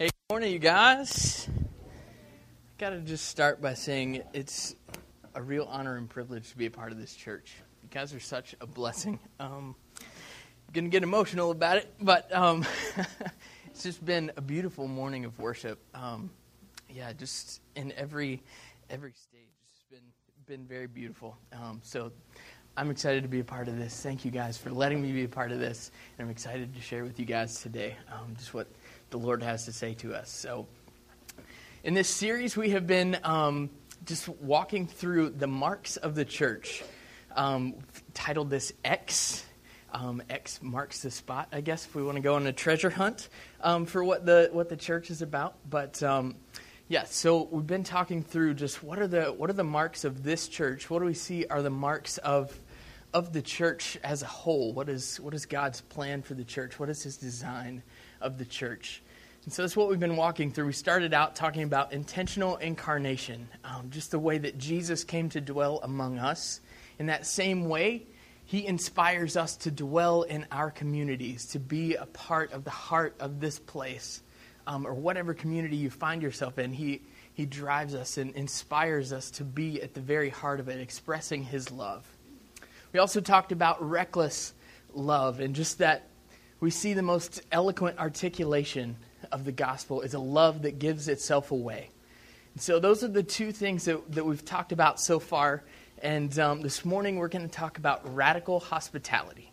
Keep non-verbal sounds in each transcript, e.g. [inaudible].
Hey, good morning, you guys. I got to just start by saying it's a real honor and privilege to be a part of this church. You guys are such a blessing. Um, I'm gonna get emotional about it, but um, [laughs] it's just been a beautiful morning of worship. Um, yeah, just in every every stage, it's been been very beautiful. Um, so I'm excited to be a part of this. Thank you guys for letting me be a part of this, and I'm excited to share with you guys today um, just what the Lord has to say to us. So, in this series, we have been um, just walking through the marks of the church, um, titled this X. Um, X marks the spot, I guess, if we want to go on a treasure hunt um, for what the what the church is about. But um, yeah, so we've been talking through just what are the what are the marks of this church? What do we see are the marks of of the church as a whole? What is what is God's plan for the church? What is His design of the church? And so that's what we've been walking through. We started out talking about intentional incarnation, um, just the way that Jesus came to dwell among us. In that same way, He inspires us to dwell in our communities, to be a part of the heart of this place, um, or whatever community you find yourself in. He, he drives us and inspires us to be at the very heart of it, expressing His love. We also talked about reckless love and just that we see the most eloquent articulation of the gospel is a love that gives itself away. And so, those are the two things that, that we've talked about so far. And um, this morning, we're going to talk about radical hospitality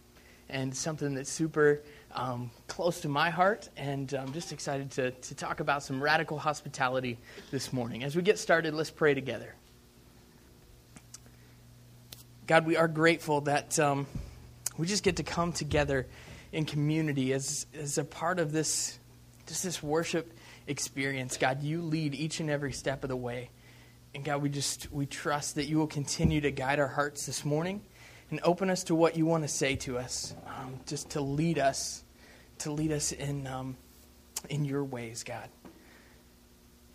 and something that's super um, close to my heart. And I'm just excited to, to talk about some radical hospitality this morning. As we get started, let's pray together. God, we are grateful that um, we just get to come together in community as, as a part of this just this worship experience. God, you lead each and every step of the way. And God, we just we trust that you will continue to guide our hearts this morning and open us to what you want to say to us, um, just to lead us, to lead us in um, in your ways, God.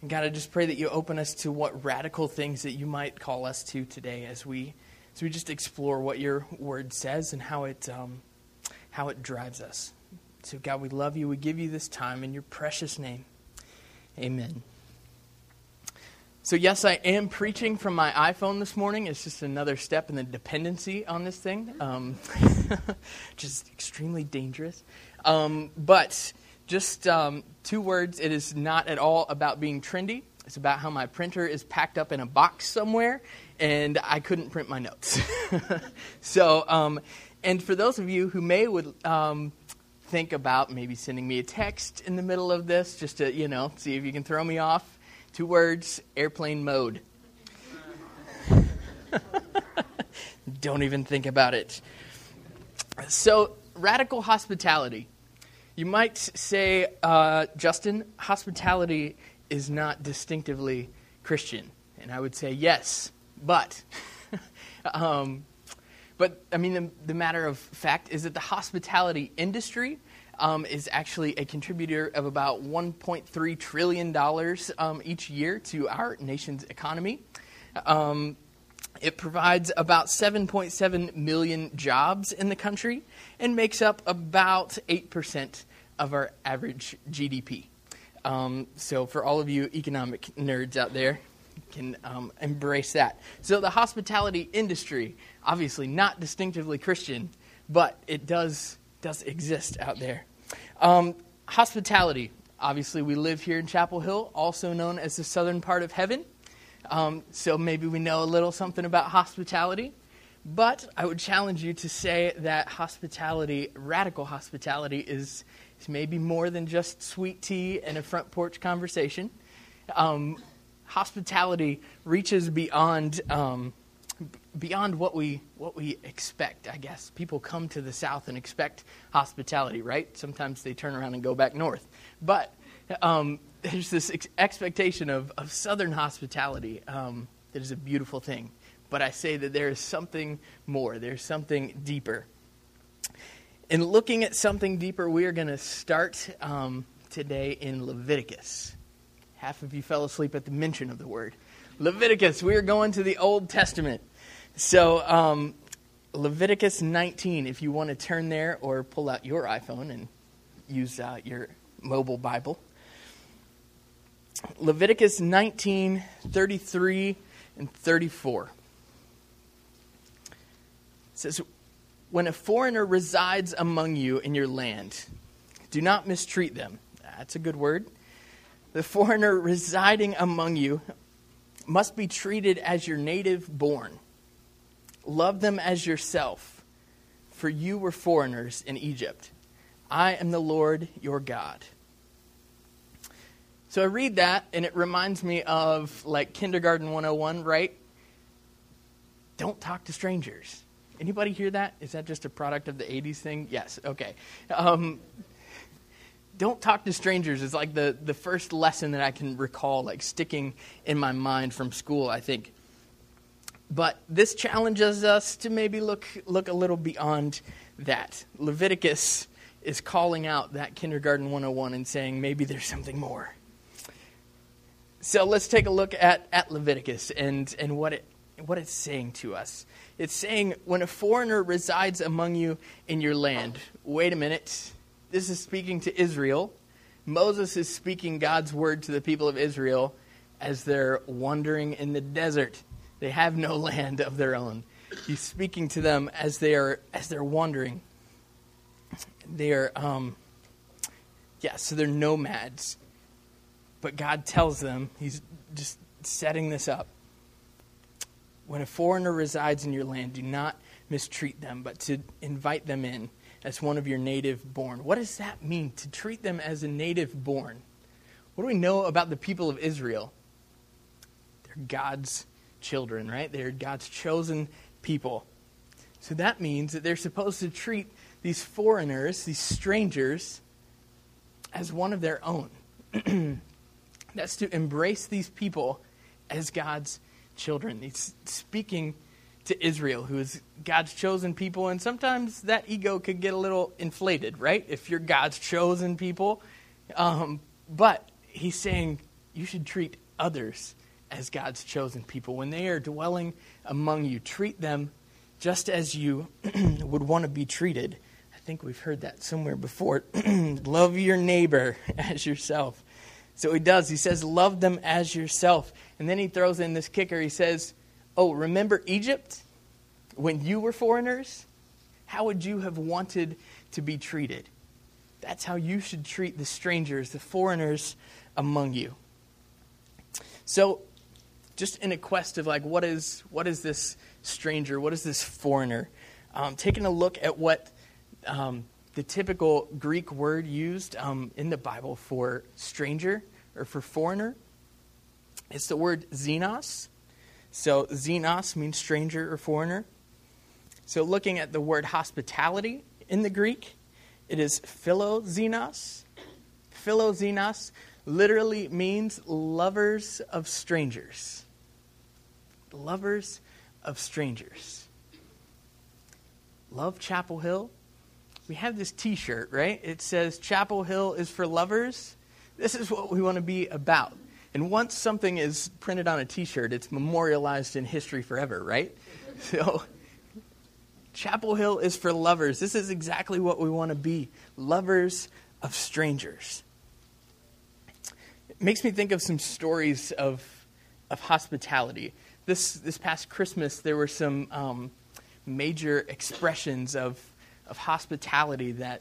And God, I just pray that you open us to what radical things that you might call us to today as we as we just explore what your word says and how it um, how it drives us. So, God, we love you. We give you this time in your precious name. Amen. So, yes, I am preaching from my iPhone this morning. It's just another step in the dependency on this thing, um, [laughs] which is extremely dangerous. Um, but just um, two words it is not at all about being trendy. It's about how my printer is packed up in a box somewhere and I couldn't print my notes. [laughs] so, um, and for those of you who may would um, think about maybe sending me a text in the middle of this just to, you know, see if you can throw me off. Two words airplane mode. [laughs] Don't even think about it. So, radical hospitality. You might say, uh, Justin, hospitality is not distinctively Christian. And I would say, yes, but. [laughs] um, but I mean, the, the, matter of fact is that the hospitality industry um, is actually a contributor of about $1.3 trillion um, each year to our nation's economy. Um, it provides about 7.7 million jobs in the country and makes up about 8% of our average GDP. Um, so, for all of you economic nerds out there, can um, embrace that. So, the hospitality industry obviously not distinctively Christian, but it does, does exist out there. Um, hospitality. Obviously, we live here in Chapel Hill, also known as the southern part of heaven. Um, so maybe we know a little something about hospitality. But I would challenge you to say that hospitality, radical hospitality, is, is maybe more than just sweet tea and a front porch conversation. Um, hospitality reaches beyond um, beyond what we what we expect i guess. People come to the south and expect hospitality right? Sometimes they turn around and go back north. But um, [laughs] there's this ex- expectation of, of southern hospitality um, that is a beautiful thing. But i say that there is something more. There's something deeper. In looking at something deeper we are going to start um, today in leviticus half of you fell asleep at the mention of the word leviticus we are going to the old testament so, um, Leviticus 19, if you want to turn there or pull out your iPhone and use uh, your mobile Bible. Leviticus 19, 33 and 34. It says, When a foreigner resides among you in your land, do not mistreat them. That's a good word. The foreigner residing among you must be treated as your native born. Love them as yourself, for you were foreigners in Egypt. I am the Lord your God. So I read that, and it reminds me of like Kindergarten 101, right? Don't talk to strangers. Anybody hear that? Is that just a product of the 80s thing? Yes, okay. Um, don't talk to strangers is like the, the first lesson that I can recall, like sticking in my mind from school, I think. But this challenges us to maybe look, look a little beyond that. Leviticus is calling out that Kindergarten 101 and saying maybe there's something more. So let's take a look at, at Leviticus and, and what, it, what it's saying to us. It's saying, when a foreigner resides among you in your land, wait a minute, this is speaking to Israel. Moses is speaking God's word to the people of Israel as they're wandering in the desert. They have no [laughs] land of their own. He's speaking to them as they are as they're wandering. They are, um, yeah, so they're nomads. But God tells them, He's just setting this up. When a foreigner resides in your land, do not mistreat them, but to invite them in as one of your native born. What does that mean, to treat them as a native born? What do we know about the people of Israel? They're God's children, right? They're God's chosen people. So that means that they're supposed to treat these foreigners, these strangers, as one of their own. [clears throat] That's to embrace these people as God's children. He's speaking to Israel, who is God's chosen people, and sometimes that ego could get a little inflated, right? If you're God's chosen people. Um, but he's saying you should treat others as God's chosen people. When they are dwelling among you, treat them just as you [clears throat] would want to be treated. I think we've heard that somewhere before. [clears throat] Love your neighbor [laughs] as yourself. So he does. He says, Love them as yourself. And then he throws in this kicker. He says, Oh, remember Egypt? When you were foreigners? How would you have wanted to be treated? That's how you should treat the strangers, the foreigners among you. So, just in a quest of like, what is, what is this stranger? What is this foreigner? Um, taking a look at what um, the typical Greek word used um, in the Bible for stranger or for foreigner. It's the word xenos. So, xenos means stranger or foreigner. So, looking at the word hospitality in the Greek, it is philoxenos. Philoxenos literally means lovers of strangers. Lovers of strangers. Love Chapel Hill? we have this t shirt, right? It says Chapel Hill is for lovers. This is what we want to be about. And once something is printed on a t shirt, it's memorialized in history forever, right? [laughs] So, Chapel Hill is for lovers. This is exactly what we want to be lovers of strangers. It makes me think of some stories of, of hospitality. This, this past Christmas, there were some um, major expressions of of hospitality that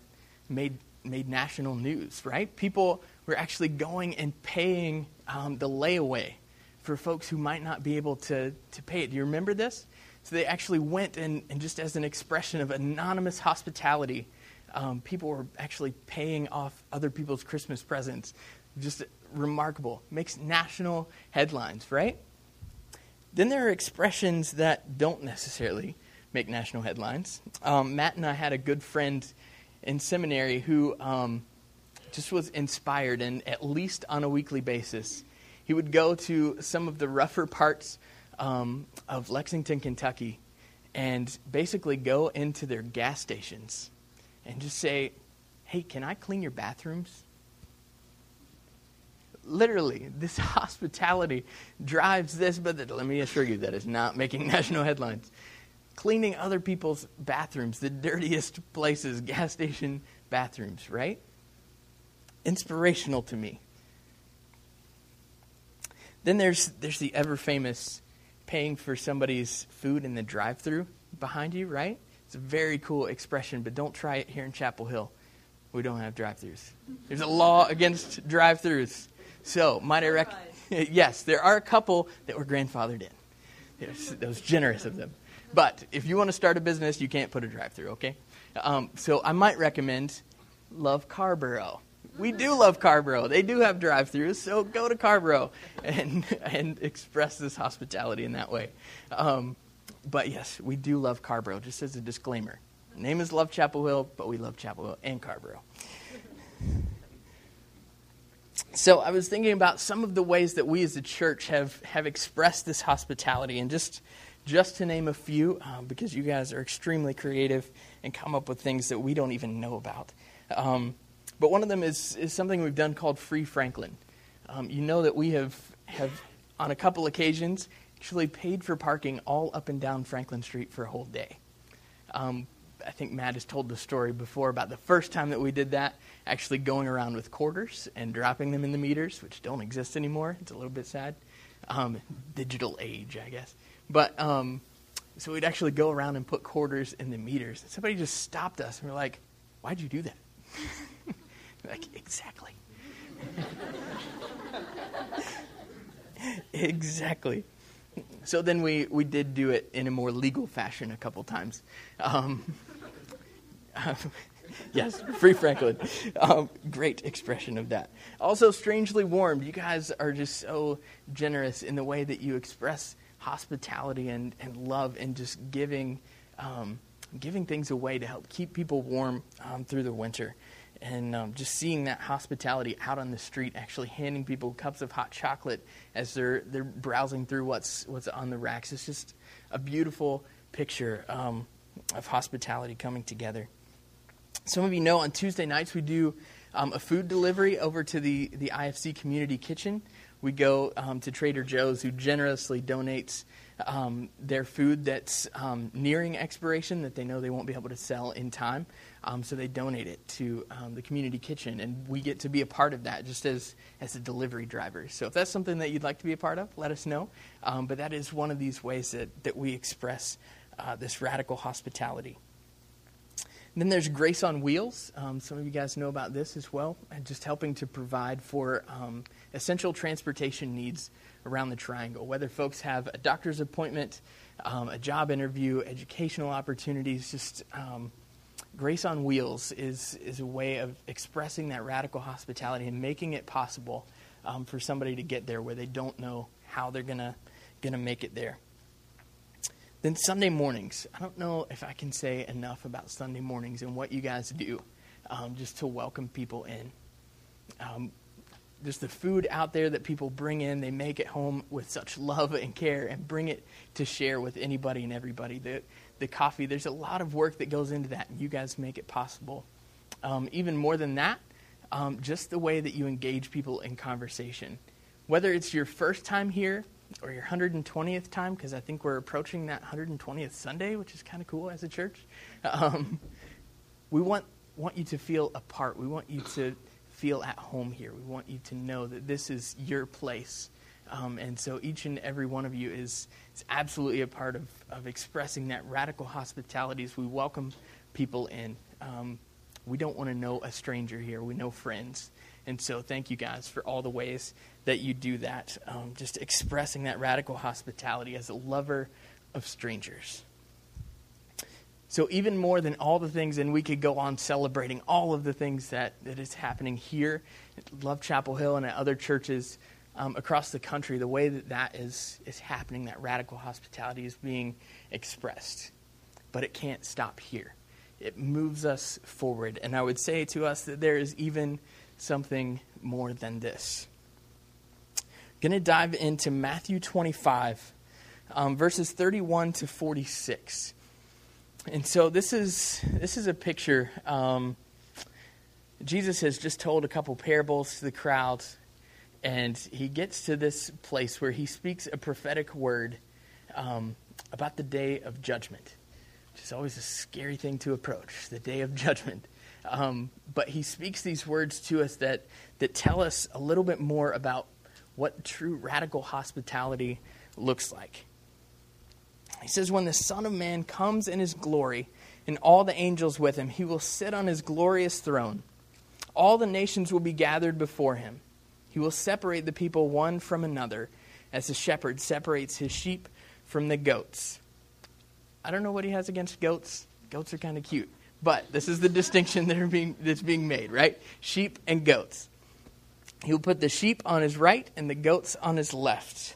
made, made national news, right? People were actually going and paying um, the layaway for folks who might not be able to, to pay it. Do you remember this? So they actually went and, and just as an expression of anonymous hospitality, um, people were actually paying off other people's Christmas presents. Just remarkable. Makes national headlines, right? Then there are expressions that don't necessarily make national headlines. Um, Matt and I had a good friend in seminary who um, just was inspired, and at least on a weekly basis, he would go to some of the rougher parts um, of Lexington, Kentucky, and basically go into their gas stations and just say, Hey, can I clean your bathrooms? Literally, this [laughs] hospitality drives this, but let me assure you that is not making [laughs] national headlines cleaning other people's bathrooms, the dirtiest places, gas station bathrooms, right? Inspirational to me. Then there's, there's the ever famous paying for somebody's food in the drive through behind you, right? It's a very cool expression, but don't try it here in Chapel Hill. We don't have drive throughs. There's a law against drive throughs. So, might I recommend? [laughs] yes, there are a couple that were grandfathered in. Yes, that was generous of them. But if you want to start a business, you can't put a drive through, okay? Um, so I might recommend Love Carrboro. We do love Carrboro. They do have drive throughs, so go to Carrboro and, [laughs] and express this hospitality in that way. Um, but yes, we do love Carrboro, just as a disclaimer. Name is Love Chapel Hill, but we love Chapel Hill and Carrboro. So I was thinking about some of the ways that we as a church have, have expressed this hospitality, and just just to name a few, um, because you guys are extremely creative and come up with things that we don't even know about. Um, but one of them is, is something we've done called Free Franklin. Um, you know that we have, have, on a couple occasions, actually paid for parking all up and down Franklin Street for a whole day. Um, I think Matt has told the story before about the first time that we did that, actually going around with quarters and dropping them in the meters, which don't exist anymore. It's a little bit sad. Um, digital age, I guess. But um, so we'd actually go around and put quarters in the meters. And somebody just stopped us and we're like, "Why'd you do that?" [laughs] like exactly. exactly. So then we, we did do it in a more legal fashion a couple times. Um, [laughs] yes, Free Franklin. Um, great expression of that. Also, strangely warmed. You guys are just so generous in the way that you express hospitality and, and love and just giving, um, giving things away to help keep people warm um, through the winter. And um, just seeing that hospitality out on the street, actually handing people cups of hot chocolate as they're, they're browsing through what's, what's on the racks. It's just a beautiful picture um, of hospitality coming together. Some of you know on Tuesday nights we do um, a food delivery over to the, the IFC Community Kitchen. We go um, to Trader Joe's, who generously donates um, their food that's um, nearing expiration that they know they won't be able to sell in time. Um, so they donate it to um, the community kitchen, and we get to be a part of that just as, as a delivery driver. So if that's something that you'd like to be a part of, let us know. but that is one of these ways that, that we express uh, this radical hospitality. And then there's Grace on Wheels. Um, some of you guys know about this as well, and just helping to provide for um, essential transportation needs around the triangle. Whether folks have a doctor's appointment, um, a job interview, educational opportunities, just um, Grace on Wheels is, is a way of expressing that radical hospitality and making it possible um, for somebody to get there where they don't know how they're to gonna make it there. Then Sunday mornings. I don't know if I can say enough about Sunday mornings and what you guys do um, just to welcome people in. Um, just the food out there that people bring in, they make it home with such love and care and bring it to share with anybody and everybody. The, the coffee, there's a lot of work that goes into that, and you guys make it possible. Um, even more than that, um, just the way that you engage people in conversation. Whether it's your first time here or your 120th time, because I think we're approaching that 120th Sunday, which is kind of cool as a church. [laughs] Um, we want, want you to feel a part. We want you to feel at home here. We want you to know that this is your place. Um, and so each and every one of you is, is absolutely a part of, of expressing that radical hospitality as we welcome people in. Um, we don't want to know a stranger here, we know friends. And so thank you guys for all the ways that you do that, um, just expressing that radical hospitality as a lover of strangers. So, even more than all the things, and we could go on celebrating all of the things that, that is happening here at Love Chapel Hill and at other churches um, across the country, the way that that is, is happening, that radical hospitality is being expressed. But it can't stop here. It moves us forward. And I would say to us that there is even something more than this I'm going to dive into Matthew 25, um, verses 31 to 46. And so this is this is a picture. Um, Jesus has just told a couple parables to the crowd, and he gets to this place where he speaks a prophetic word um, about the day of judgment, which is always a scary thing to approach, the day of [laughs] judgment. Um, but he speaks these words to us that, that tell us a little bit more about what true radical hospitality looks like. He says, When the Son of Man comes in his glory and all the angels with him, he will sit on his glorious throne. All the nations will be gathered before him. He will separate the people one from another, as the shepherd separates his sheep from the goats. I don't know what he has against goats. Goats are kind of cute. But this is the distinction [laughs] that being, that's being made, right? Sheep and goats. He will put the sheep on his right and the goats on his left.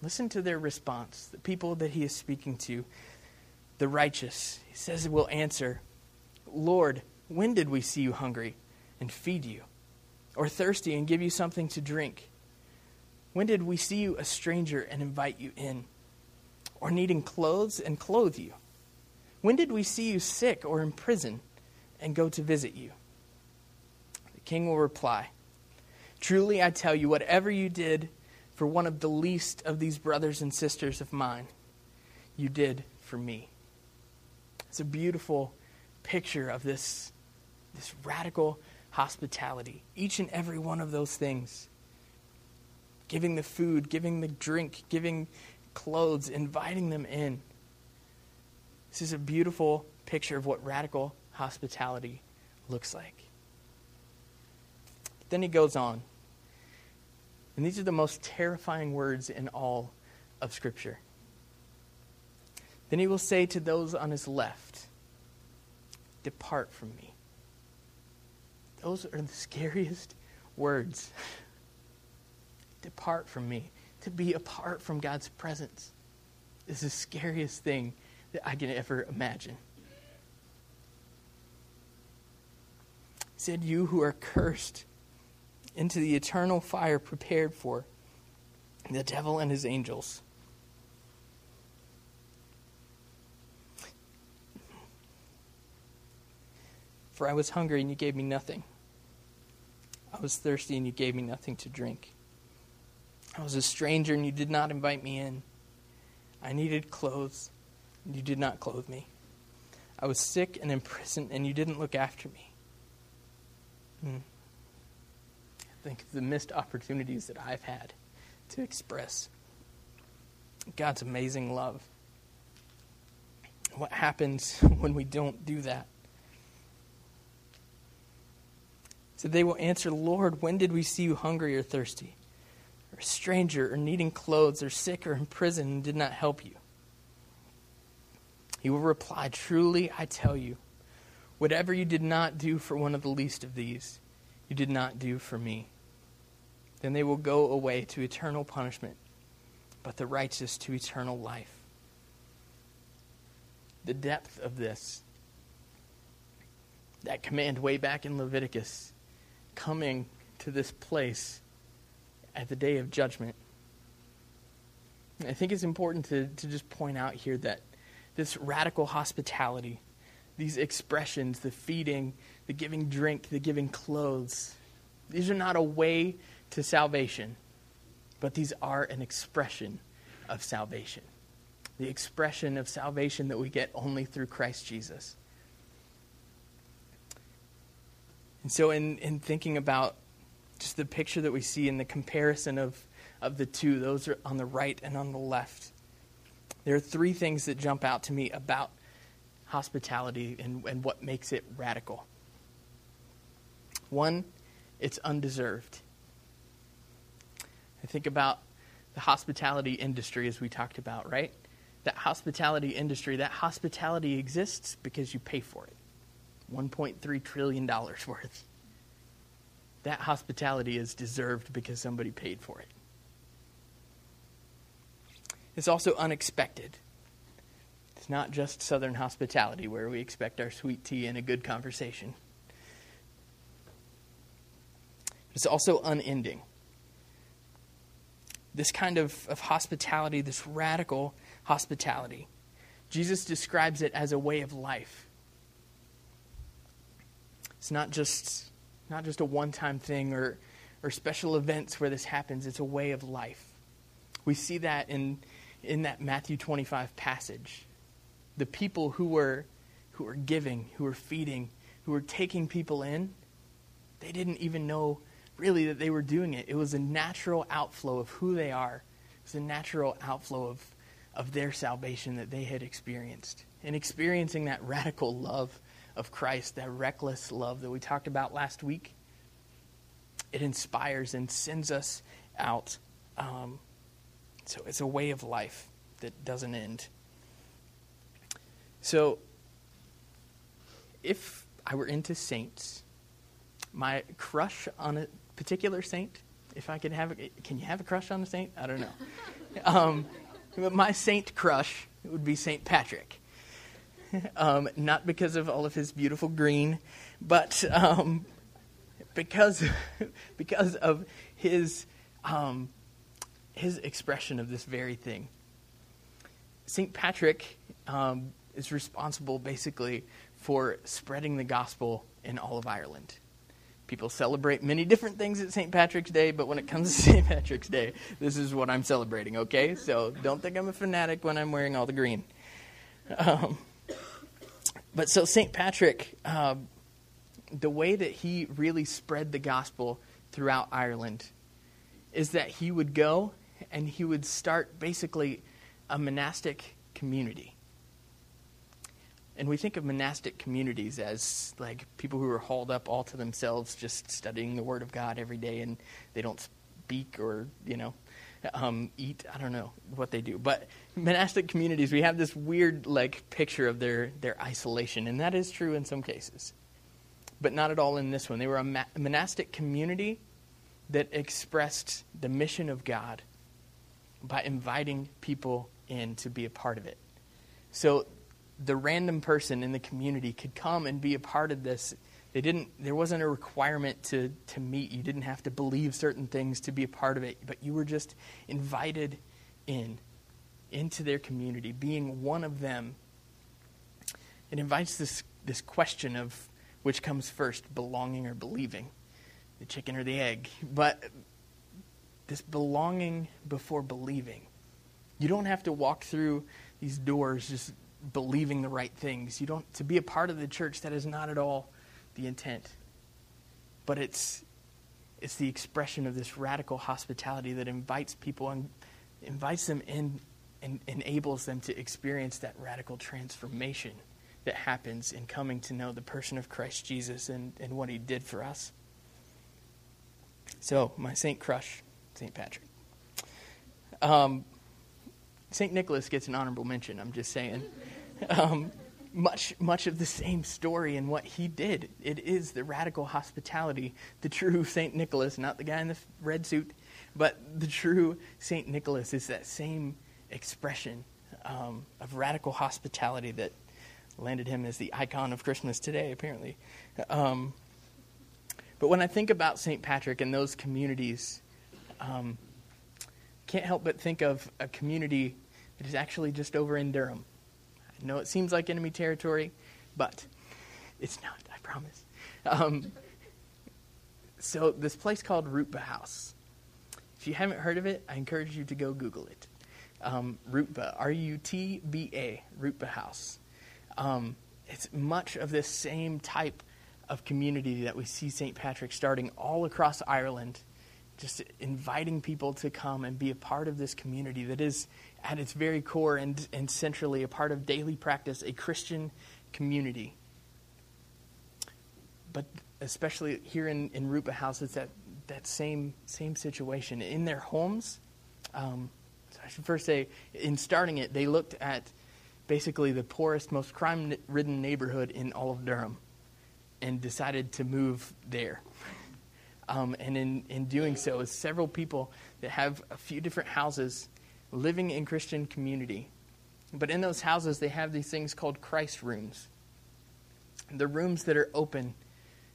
Listen to their response, the people that he is speaking to, the righteous. He says, will answer, Lord, when did we see you hungry and feed you, or thirsty and give you something to drink? When did we see you a stranger and invite you in, or needing clothes and clothe you? When did we see you sick or in prison and go to visit you? The king will reply, Truly I tell you, whatever you did for one of the least of these brothers and sisters of mine, you did for me. It's a beautiful picture of this, this radical hospitality. Each and every one of those things giving the food, giving the drink, giving clothes, inviting them in. This is a beautiful picture of what radical hospitality looks like. Then he goes on. And these are the most terrifying words in all of Scripture. Then he will say to those on his left, Depart from me. Those are the [laughs] scariest words. [laughs] Depart from me. To be apart from God's presence is the scariest thing that I can ever imagine. Said, You who are cursed into the eternal fire prepared for the devil and his angels. For I was hungry and you gave me nothing. I was thirsty and you gave me nothing to drink. I was a stranger and you did not invite me in. I needed clothes and you did not clothe me. I was sick and in prison and you didn't look after me. Hmm. Think of the missed opportunities that I've had to express God's amazing love. What happens [laughs] when we don't do that? So they will answer, Lord, when did we see you hungry or thirsty, or a stranger, or needing clothes, or sick, or in prison, and did not help you? He will reply, Truly, I tell you, whatever you did not do for one of the least of these, you did not do for me. Then they will go away to eternal punishment, but the righteous to eternal life. The depth of this, that command way back in Leviticus, coming to this place at the day of judgment. I think it's important to, to just point out here that this radical hospitality, these expressions, the feeding, the giving drink, the giving clothes, these are not a way to salvation, but these are an expression of salvation. The expression of salvation that we get only through Christ Jesus. And so, in, in thinking about just the picture that we see in the comparison of, of the two, those are on the right and on the left, there are three things that jump out to me about hospitality and, and what makes it radical. One, it's undeserved. I think about the hospitality industry as we talked about, right? That hospitality industry, that hospitality exists because you pay for it. $1.3 trillion [laughs] worth. That hospitality is deserved because somebody paid for it. It's also unexpected. It's not just Southern hospitality where we expect our sweet tea and a good conversation. It's also unending. this kind of, of hospitality, this radical hospitality. Jesus describes it as a way of life. It's not just, not just a one time thing or, or special events where this happens, it's a way of life. We see that in, in that Matthew 25 passage. The people who were, who were giving, who were feeding, who were taking people in, they didn't even know really that they were doing it. It was a natural outflow of who they are, it was a natural outflow of, of their salvation that they had experienced. And experiencing that radical love of Christ, that reckless love that we talked about last week, it inspires and sends us out. Um, so it's a way of life that doesn't end. So, if I were into saints, my crush on a particular saint, if I could have a, can you have a crush on a saint? I don't know. [laughs] Um, but my saint crush would be Saint Patrick. [laughs] Um, not because of all of his beautiful green, but um, because [laughs] because of his um, his expression of this very thing. Saint Patrick um, is responsible basically for spreading the gospel in all of Ireland. People celebrate many different things at St. Patrick's Day, but when it comes to [laughs] St. Patrick's Day, this is what I'm celebrating, okay? So don't think I'm a fanatic when I'm wearing all the green. Um, but so St. Patrick, uh, the way that he really spread the gospel throughout Ireland is that he would go and he would start basically a monastic community. And we think of monastic communities as like people who are hauled up all to themselves, just studying the Word of God every day, and they don't speak or, you know, um, eat. I don't know what they do. But monastic communities, we have this weird like picture of their, their isolation, and that is true in some cases. But not at all in this one. They were a ma- monastic community that expressed the mission of God by inviting people in to be a part of it. So the random person in the community could come and be a part of this. They didn't there wasn't a requirement to to meet. You didn't have to believe certain things to be a part of it, but you were just invited in into their community, being one of them. It invites this this question of which comes first, belonging or believing, the chicken or the egg. But this belonging before believing. You don't have to walk through these doors just believing the right things. You don't to be a part of the church that is not at all the intent. But it's it's the expression of this radical hospitality that invites people and invites them in and enables them to experience that radical transformation that happens in coming to know the person of Christ Jesus and, and what he did for us. So, my Saint Crush, St. Patrick. Um, St. Nicholas gets an honorable mention, I'm just saying. [laughs] Um, much, much of the same story in what he did. It is the radical hospitality, the true St. Nicholas, not the guy in the red suit, but the true St. Nicholas is that same expression um, of radical hospitality that landed him as the icon of Christmas today, apparently. Um, but when I think about St. Patrick and those communities, um, can't help but think of a community that is actually just over in Durham. I know it seems like enemy territory, but it's not, I promise. Um, so, this place called Rutba House. If you haven't heard of it, I encourage you to go Google it. Um, Rutba, R U T B A, Rutba House. Um, it's much of this same type of community that we see St. Patrick starting all across Ireland just inviting people to come and be a part of this community that is at its very core and, and centrally a part of daily practice, a Christian community. But especially here in, in Rutba House, it's that, that same, same situation. In their homes, um, so I should first say, in starting it, they looked at basically the poorest, most crime ridden neighborhood in all of Durham and decided to move there. Um, and in, in doing so, is several people that have a few different houses living in Christian community. But in those houses, they have these things called Christ rooms. The rooms that are open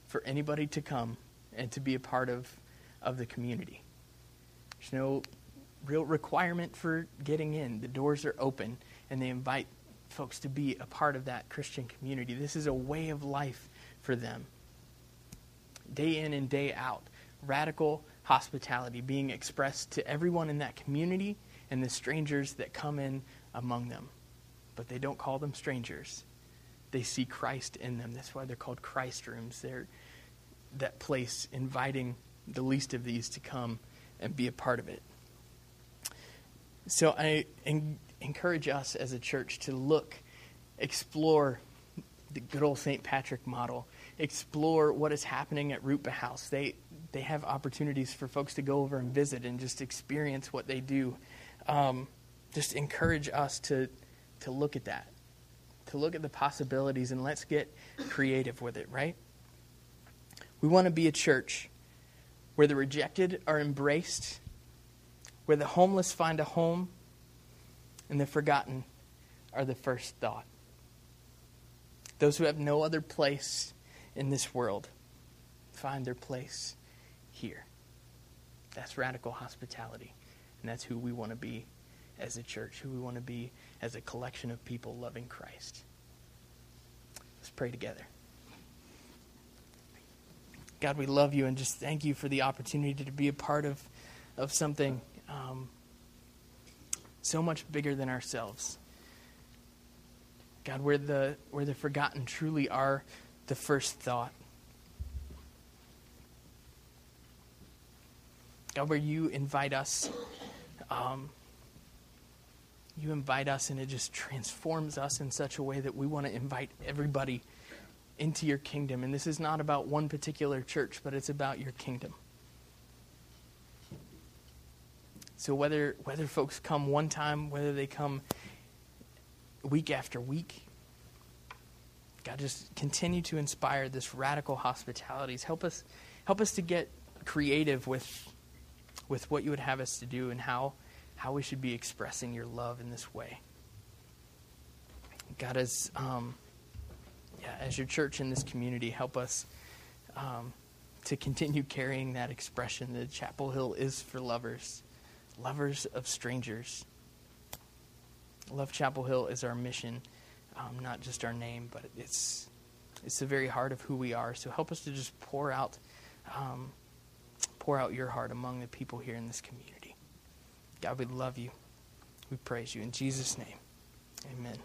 for anybody to come and to be a part of, of the community. There's no real requirement for getting in. The doors are open, and they invite folks to be a part of that Christian community. This is a way of life for them. Day in and day out, radical hospitality being expressed to everyone in that community and the strangers that come in among them. But they don't call them strangers. They see Christ in them. That's why they're called Christ rooms. They're that place inviting the least of these to come and be a part of it. So I en- encourage us as a church to look, explore the good old St. Patrick model, explore what is happening at Rutba House. They they have opportunities for folks to go over and visit and just experience what they do. Um, just encourage us to to look at that, to look at the possibilities, and let's get creative with it. Right? We want to be a church where the rejected are embraced, where the homeless find a home, and the forgotten are the first thought. Those who have no other place in this world find their place here. That's radical hospitality. And that's who we want to be as a church, who we want to be as a collection of people loving Christ. Let's pray together. God, we love you and just thank you for the opportunity to be a part of, of something um, so much bigger than ourselves. God, where the, where the forgotten truly are the first thought. God, where you invite us, um, you invite us and it just transforms us in such a way that we want to invite everybody into your kingdom. And this is not about one particular church, but it's about your kingdom. So whether whether folks come one time, whether they come week after week, God just continue to inspire this radical hospitality. Help us help us to get creative with with what you would have us to do and how how we should be expressing your love in this way. God, as um, yeah, as your church in this community, help us um, to continue carrying that expression that Chapel Hill is for lovers, lovers of strangers. Love Chapel Hill is our mission, um, not just our name, but it's it's the very heart of who we are. So help us to just pour out um, pour out your heart among the people here in this community. God, we love you. We praise you in Jesus' name. Amen.